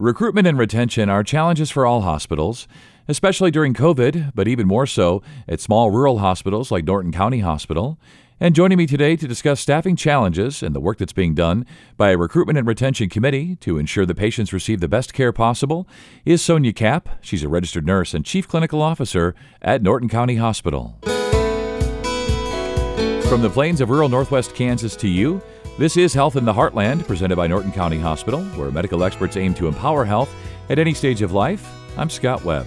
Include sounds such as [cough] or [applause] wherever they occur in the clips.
Recruitment and retention are challenges for all hospitals, especially during COVID, but even more so at small rural hospitals like Norton County Hospital. And joining me today to discuss staffing challenges and the work that's being done by a recruitment and retention committee to ensure the patients receive the best care possible is Sonia Kapp. She's a registered nurse and chief clinical officer at Norton County Hospital. From the plains of rural northwest Kansas to you, this is Health in the Heartland, presented by Norton County Hospital, where medical experts aim to empower health at any stage of life. I'm Scott Webb.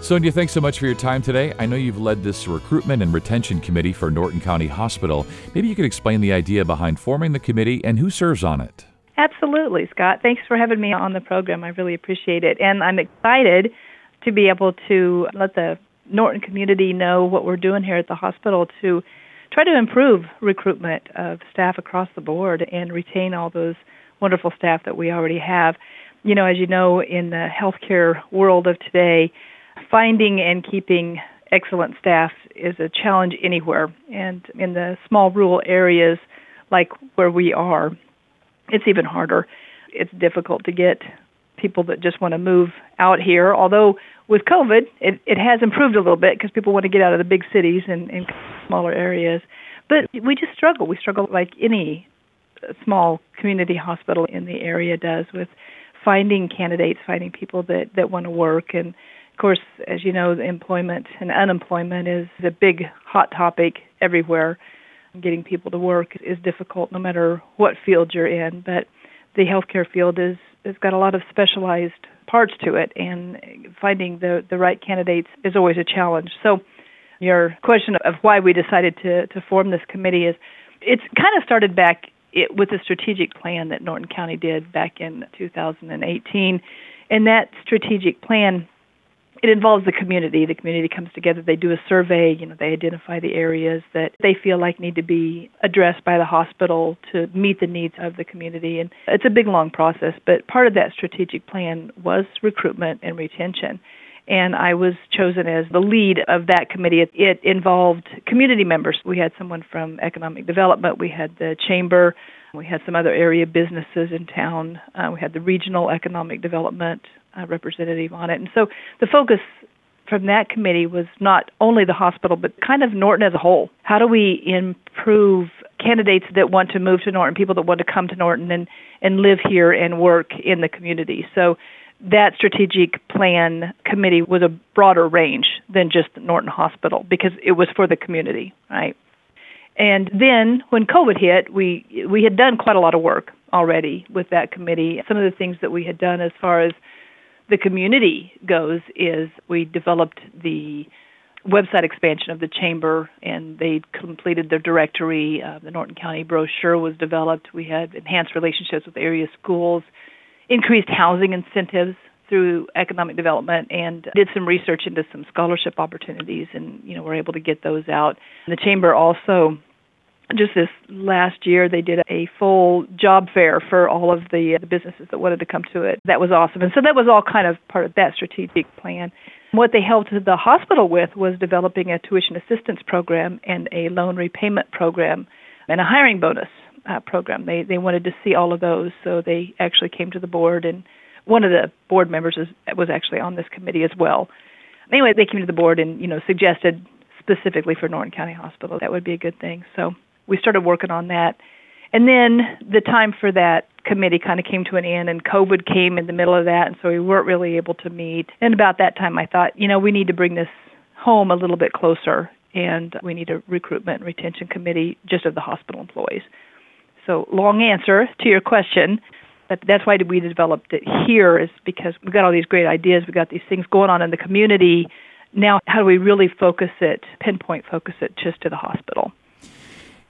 Sonia, thanks so much for your time today. I know you've led this recruitment and retention committee for Norton County Hospital. Maybe you could explain the idea behind forming the committee and who serves on it. Absolutely, Scott. Thanks for having me on the program. I really appreciate it. And I'm excited to be able to let the Norton community know what we're doing here at the hospital to try to improve recruitment of staff across the board and retain all those wonderful staff that we already have. You know, as you know, in the healthcare world of today, finding and keeping excellent staff is a challenge anywhere. And in the small rural areas like where we are, it's even harder. It's difficult to get people that just want to move out here. Although with COVID, it, it has improved a little bit because people want to get out of the big cities and, and smaller areas. But we just struggle. We struggle like any uh, small community hospital in the area does with finding candidates, finding people that, that want to work. And of course, as you know, employment and unemployment is a big hot topic everywhere. Getting people to work is difficult no matter what field you're in. But the healthcare field is has got a lot of specialized parts to it, and finding the the right candidates is always a challenge. So, your question of why we decided to to form this committee is it's kind of started back it, with a strategic plan that Norton County did back in 2018, and that strategic plan it involves the community. The community comes together. They do a survey. You know, they identify the areas that they feel like need to be addressed by the hospital to meet the needs of the community. And it's a big, long process. But part of that strategic plan was recruitment and retention. And I was chosen as the lead of that committee. It, involved community members. We had someone from economic development. We had the chamber. We had some other area businesses in town. Uh, we had the regional economic development uh, representative on it. And so the focus from that committee was not only the hospital, but kind of Norton as a whole. How do we improve candidates that want to move to Norton, people that want to come to Norton and, and live here and work in the community? So that strategic plan committee was a broader range than just Norton Hospital because it was for the community, right? And then when COVID hit, we we had done quite a lot of work already with that committee. Some of the things that we had done as far as the community goes is we developed the website expansion of the chamber and they completed their directory. Uh, the norton county brochure was developed. We had enhanced relationships with area schools increased housing incentives through economic development and did some research into some scholarship opportunities and you know we're able to get those out. The chamber also just this last year they did a full job fair for all of the, the businesses that wanted to come to it. That was awesome. And so that was all kind of part of that strategic plan. What they helped the hospital with was developing a tuition assistance program and a loan repayment program and a hiring bonus uh, program. They they wanted to see all of those, so they actually came to the board and one of the board members is, was actually on this committee as well. Anyway, they came to the board and you know suggested specifically for Norton County Hospital that would be a good thing. So we started working on that. And then the time for that committee kind of came to an end, and COVID came in the middle of that, and so we weren't really able to meet. And about that time, I thought, you know, we need to bring this home a little bit closer, and we need a recruitment and retention committee just of the hospital employees. So, long answer to your question, but that's why we developed it here, is because we've got all these great ideas, we've got these things going on in the community. Now, how do we really focus it, pinpoint focus it just to the hospital?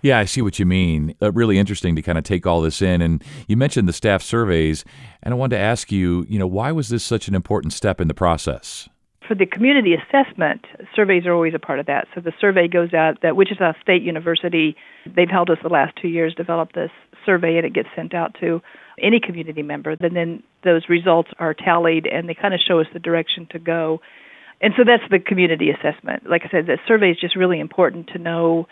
Yeah, I see what you mean. Uh, really interesting to kind of take all this in. And you mentioned the staff surveys, and I wanted to ask you, you know, why was this such an important step in the process? For the community assessment, surveys are always a part of that. So the survey goes out that Wichita State University, they've held us the last two years, developed this survey, and it gets sent out to any community member. And then those results are tallied, and they kind of show us the direction to go. And so that's the community assessment. Like I said, the survey is just really important to know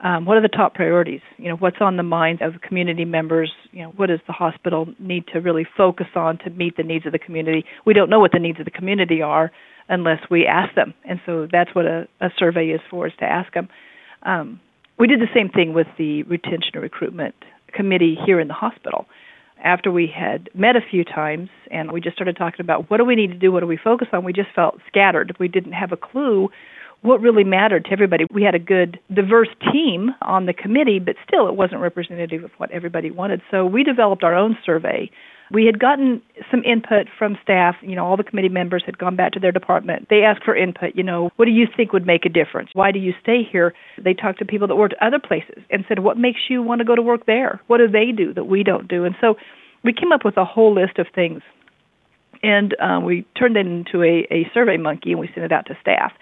um, what are the top priorities? You know, what's on the minds of community members? You know, what does the hospital need to really focus on to meet the needs of the community? We don't know what the needs of the community are unless we ask them, and so that's what a, a survey is for: is to ask them. Um, we did the same thing with the retention and recruitment committee here in the hospital. After we had met a few times and we just started talking about what do we need to do, what do we focus on, we just felt scattered. We didn't have a clue what really mattered to everybody. We had a good, diverse team on the committee, but still it wasn't representative of what everybody wanted. So we developed our own survey. We had gotten some input from staff. You know, all the committee members had gone back to their department. They asked for input. You know, what do you think would make a difference? Why do you stay here? They talked to people that worked other places and said, what makes you want to go to work there? What do they do that we don't do? And so we came up with a whole list of things. And uh, we turned it into a, a survey monkey and we sent it out to staff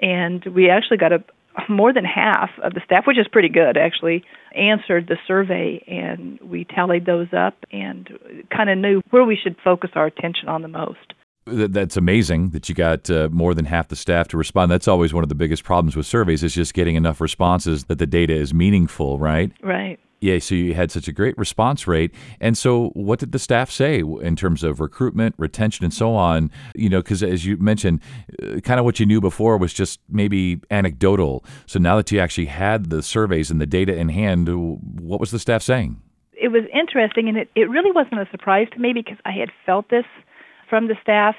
and we actually got a more than half of the staff, which is pretty good actually, answered the survey, and we tallied those up and kind of knew where we should focus our attention on the most. That's amazing that you got uh, more than half the staff to respond. That's always one of the biggest problems with surveys is just getting enough responses that the data is meaningful, right? Right. Yeah, so you had such a great response rate. And so, what did the staff say in terms of recruitment, retention, and so on? You know, because as you mentioned, uh, kind of what you knew before was just maybe anecdotal. So, now that you actually had the surveys and the data in hand, what was the staff saying? It was interesting, and it, it really wasn't a surprise to me because I had felt this from the staff.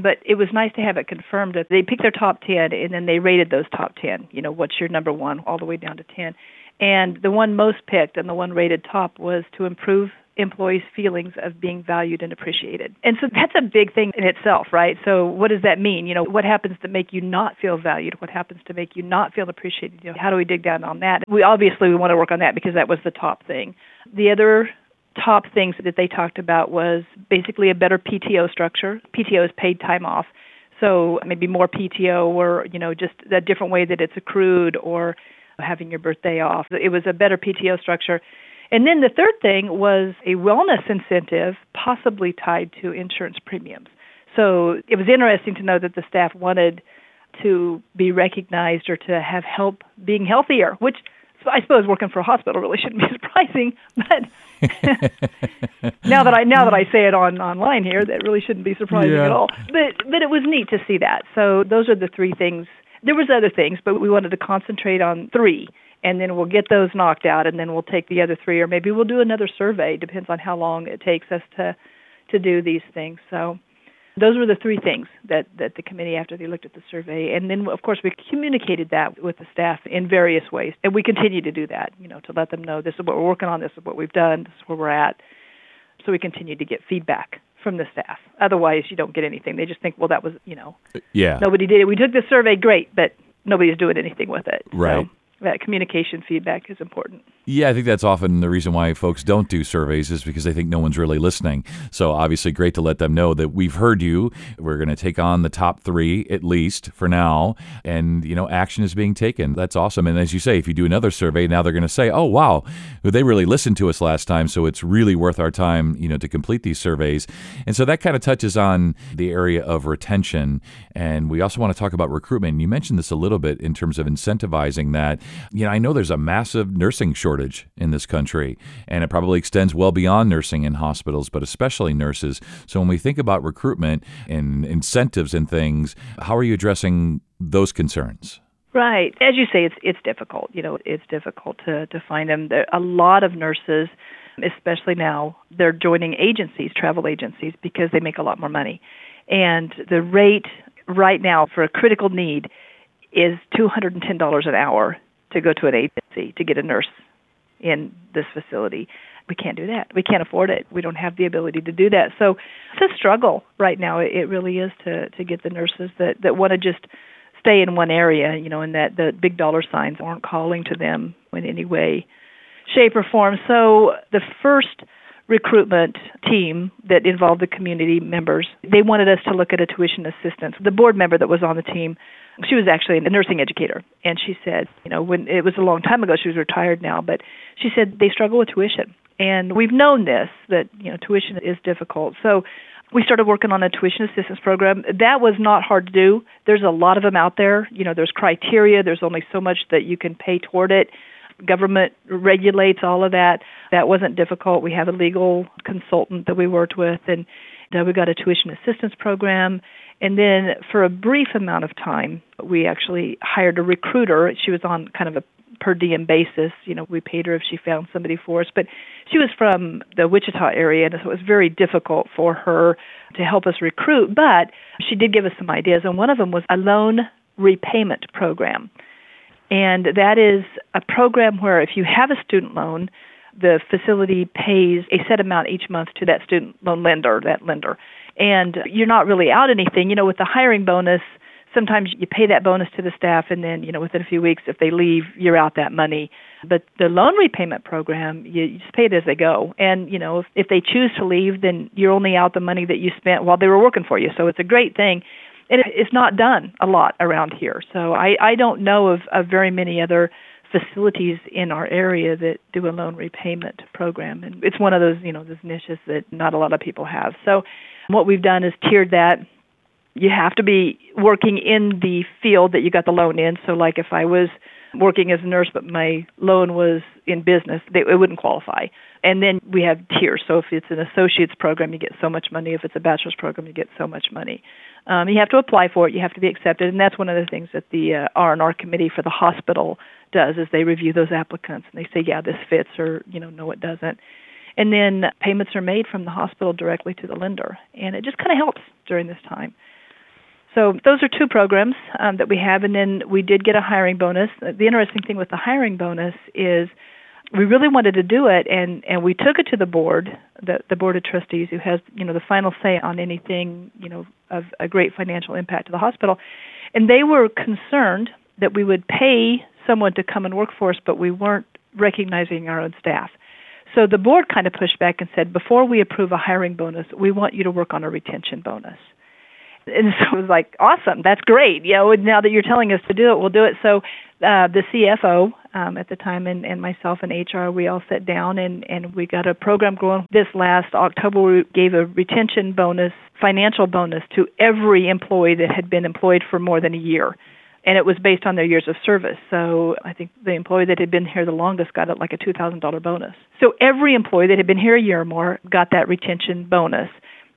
But it was nice to have it confirmed that they picked their top 10 and then they rated those top 10. You know, what's your number one all the way down to 10 and the one most picked and the one rated top was to improve employees' feelings of being valued and appreciated. And so that's a big thing in itself, right? So what does that mean? You know, what happens to make you not feel valued? What happens to make you not feel appreciated? You know, how do we dig down on that? We obviously we want to work on that because that was the top thing. The other top things that they talked about was basically a better PTO structure. PTO is paid time off. So maybe more PTO or, you know, just a different way that it's accrued or having your birthday off. It was a better PTO structure. And then the third thing was a wellness incentive, possibly tied to insurance premiums. So it was interesting to know that the staff wanted to be recognized or to have help being healthier, which I suppose working for a hospital really shouldn't be [laughs] surprising. But [laughs] now that I now that I say it on online here, that really shouldn't be surprising yeah. at all. But but it was neat to see that. So those are the three things there was other things, but we wanted to concentrate on three, and then we'll get those knocked out, and then we'll take the other three, or maybe we'll do another survey. Depends on how long it takes us to to do these things. So those were the three things that that the committee after they looked at the survey and then of course we communicated that with the staff in various ways and we continue to do that you know to let them know this is what we're working on this is what we've done this is where we're at so we continue to get feedback from the staff. Otherwise, you don't get anything. They just think, well, that was, you know, yeah, nobody did it. We took the survey, great, but nobody's doing anything with it. Right. So that communication feedback is important. Yeah, I think that's often the reason why folks don't do surveys is because they think no one's really listening. So obviously, great to let them know that we've heard you. We're going to take on the top three at least for now, and you know, action is being taken. That's awesome. And as you say, if you do another survey, now they're going to say, "Oh, wow, they really listened to us last time, so it's really worth our time, you know, to complete these surveys." And so that kind of touches on the area of retention, and we also want to talk about recruitment. You mentioned this a little bit in terms of incentivizing that. You know, I know there's a massive nursing shortage in this country, and it probably extends well beyond nursing in hospitals, but especially nurses. So when we think about recruitment and incentives and things, how are you addressing those concerns? Right. As you say, it's it's difficult. You know, it's difficult to to find them. There, a lot of nurses, especially now, they're joining agencies, travel agencies, because they make a lot more money, and the rate right now for a critical need is two hundred and ten dollars an hour to go to an agency to get a nurse in this facility. We can't do that. We can't afford it. We don't have the ability to do that. So it's a struggle right now. It really is to to get the nurses that that want to just stay in one area, you know, and that the big dollar signs aren't calling to them in any way, shape, or form. So the first recruitment team that involved the community members, they wanted us to look at a tuition assistance. The board member that was on the team she was actually a nursing educator. And she said you know when it was a long time ago she was retired now but she said they struggle with tuition. And we've known this that you know tuition is difficult. So we started working on a tuition assistance program. That was not hard to do. There's a lot of them out there. You know there's criteria. There's only so much that you can pay toward it government regulates all of that. That wasn't difficult. We have a legal consultant that we worked with, and uh, we got a tuition assistance program. And then for a brief amount of time, we actually hired a recruiter. She was on kind of a per diem basis. You know, we paid her if she found somebody for us. But she was from the Wichita area, and so it was very difficult for her to help us recruit. But she did give us some ideas, and one of them was a loan repayment program. And that is a program where if you have a student loan, the facility pays a set amount each month to that student loan lender, that lender. And you're not really out anything. You know, with the hiring bonus, sometimes you pay that bonus to the staff and then, you know, within a few weeks if they leave, you're out that money. But the loan repayment program, you, you just pay it as they go. And, you know, if, if they choose to leave, then you're only out the money that you spent while they were working for you. So it's a great thing and it's not done a lot around here. So I, I don't know of, of very many other facilities in our area that do a loan repayment program, and it's one of those you know those niches that not a lot of people have. So what we've done is tiered that. You have to be working in the field that you got the loan in. So like if I was working as a nurse, but my loan was in business, they, it wouldn't qualify. And then we have tiers. So if it's an associate's program, you get so much money. If it's a bachelor's program, you get so much money. Um, you have to apply for it. You have to be accepted, and that's one of the things that the uh, R&R committee for the hospital does is they review those applicants and they say, yeah, this fits, or you know, no, it doesn't. And then payments are made from the hospital directly to the lender, and it just kind of helps during this time. So those are two programs um, that we have, and then we did get a hiring bonus. The interesting thing with the hiring bonus is we really wanted to do it and and we took it to the board the the board of trustees who has you know the final say on anything you know of a great financial impact to the hospital. And they were concerned that we would pay someone to come and work for us but we weren't recognizing our own staff. So the board kind of pushed back and said before we approve a hiring bonus we want you to work on a retention bonus and so it was like awesome that's great you know now that you're telling us to do it we'll do it so uh, the CFO um, at the time and, and myself and HR, we all sat down and, and we got a program going. This last October, we gave a retention bonus, financial bonus to every employee that had been employed for more than a year. And it was based on their years of service. So I think the employee that had been here the longest got like a $2,000 bonus. So every employee that had been here a year or more got that retention bonus.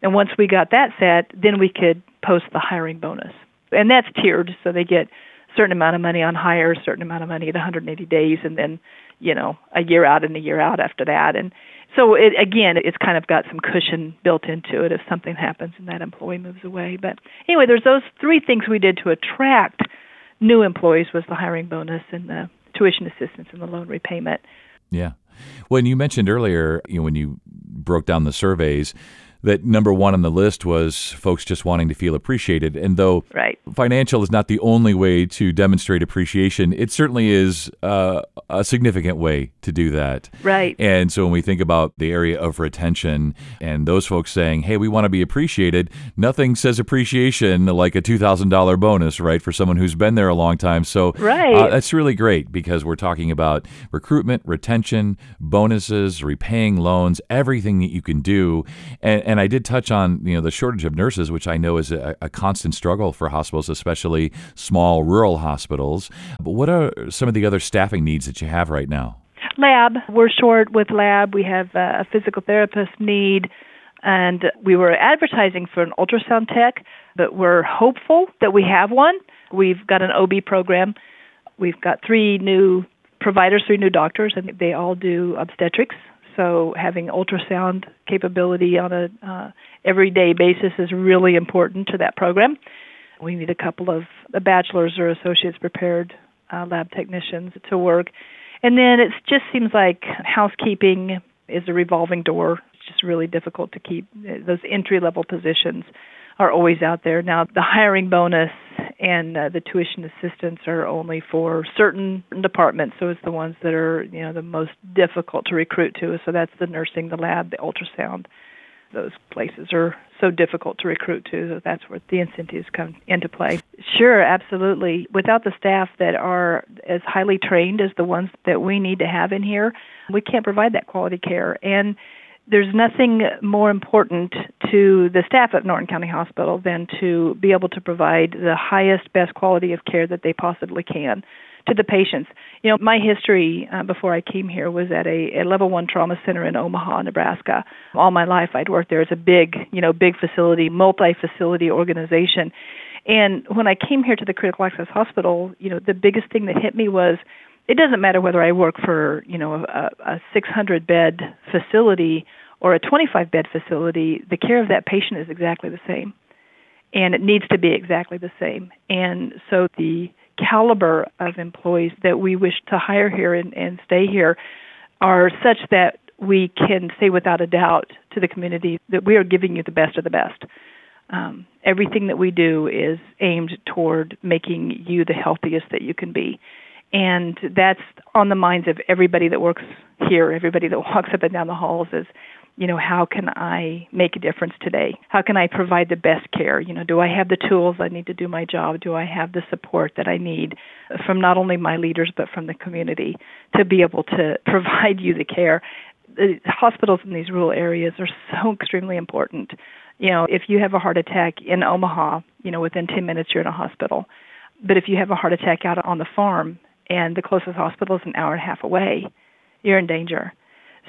And once we got that set, then we could post the hiring bonus. And that's tiered, so they get a certain amount of money on hire, a certain amount of money at 180 days, and then you know a year out and a year out after that. And so it, again, it's kind of got some cushion built into it if something happens and that employee moves away. But anyway, there's those three things we did to attract new employees was the hiring bonus and the tuition assistance and the loan repayment. Yeah. When you mentioned earlier, you know, when you broke down the surveys, that number one on the list was folks just wanting to feel appreciated. And though right. financial is not the only way to demonstrate appreciation, it certainly is uh, a significant way to do that. Right. And so when we think about the area of retention and those folks saying, hey, we want to be appreciated, nothing says appreciation like a $2,000 bonus, right, for someone who's been there a long time. So right. Uh, that's really great because we're talking about recruitment, retention, bonuses, repaying loans, everything that you can do. And, and I did touch on you know the shortage of nurses, which I know is a, a, constant struggle for hospitals, especially small rural hospitals. But what are some of the other staffing needs that you have right now? Lab, we're short with lab. We have uh, a physical therapist need, and we were advertising for an ultrasound tech, but we're hopeful that we have one. We've got an OB program. We've got three new providers, three new doctors, and they all do obstetrics so having ultrasound capability on a uh, everyday basis is really important to that program. We need a couple of bachelor's or associates prepared uh, lab technicians to work. And then it just seems like housekeeping is a revolving door. It's just really difficult to keep those entry level positions are always out there. Now, the hiring bonus and uh, the tuition assistance are only for certain departments, so it's the ones that are you know the most difficult to recruit to. So that's the nursing, the lab, the ultrasound. Those places are so difficult to recruit to. So that's where the incentives come into play. Sure, absolutely. Without the staff that are as highly trained as the ones that we need to have in here, we can't provide that quality care. And there's nothing more important to the staff at Norton County Hospital than to be able to provide the highest, best quality of care that they possibly can to the patients. You know, my history uh, before I came here was at a, a level one trauma center in Omaha, Nebraska. All my life, I'd worked there as a big, you know, big facility, multi-facility organization. And when I came here to the critical access hospital, you know, the biggest thing that hit me was it doesn't matter whether I work for, you know, a, a 600 bed facility or a 25 bed facility, the care of that patient is exactly the same. And it needs to be exactly the same. And so the caliber of employees that we wish to hire here and, and stay here are such that we can say without a doubt to the community that we are giving you the best of the best. Um, everything that we do is aimed toward making you the healthiest that you can be. And that's on the minds of everybody that works here, everybody that [laughs] walks up and down the halls is you know how can i make a difference today? How can i provide the best care? You know do i have the tools i need to do my job? Do i have the support that i need from not only my leaders but from the community to be able to [laughs] provide you the care? The hospitals in these rural areas are so extremely important. You know if you have a heart attack in omaha you know within 10 minutes you're in a hospital. But if you have a heart attack out on the farm and the closest hospital is an hour and a half away you're in danger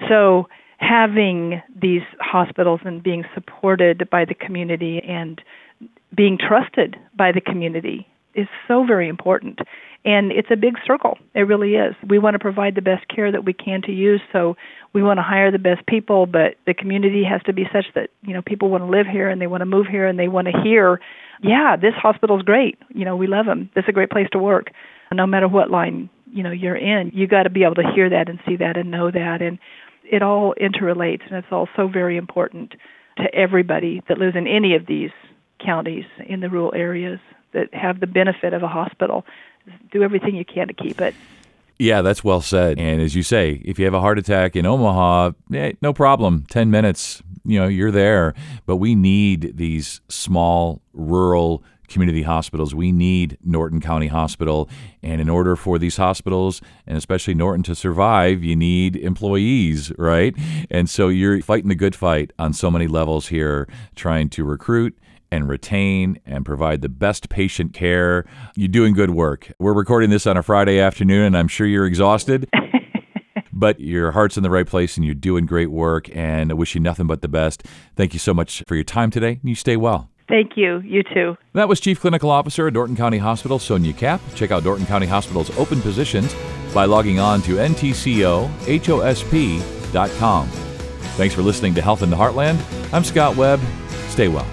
so having these hospitals and being supported by the community and being trusted by the community is so very important. And it's a big circle. It really is. We want to provide the best care that we can to you, so we want to hire the best people, but the community has to be such that, you know, people want to live here and they want to move here and they want to hear, yeah, this hospital's great. You know, we love them. This is a great place to work. No matter what line, you know, you're in, you got to be able to hear that and see that and know that and it all interrelates, and it's all so very important to everybody that lives in any of these counties in the rural areas that have the benefit of a hospital. Do everything you can to keep it. Yeah, that's well said. And as you say, if you have a heart attack in Omaha, eh, no problem. 10 minutes, you know, you're there. But we need these small rural community hospitals. We need Norton County Hospital. And in order for these hospitals, and especially Norton, to survive, you need employees, right? And so you're fighting the good fight on so many levels here, trying to recruit and retain and provide the best patient care. You're doing good work. We're recording this on a Friday afternoon, and I'm sure you're exhausted. [laughs] but your heart's in the right place and you're doing great work. And I wish you nothing but the best. Thank you so much for your time today. You stay well. Thank you. You too. That was Chief Clinical Officer at Norton County Hospital, Sonia Kapp. Check out Norton County Hospital's open positions by logging on to ntcohosp.com. Thanks for listening to Health in the Heartland. I'm Scott Webb. Stay well.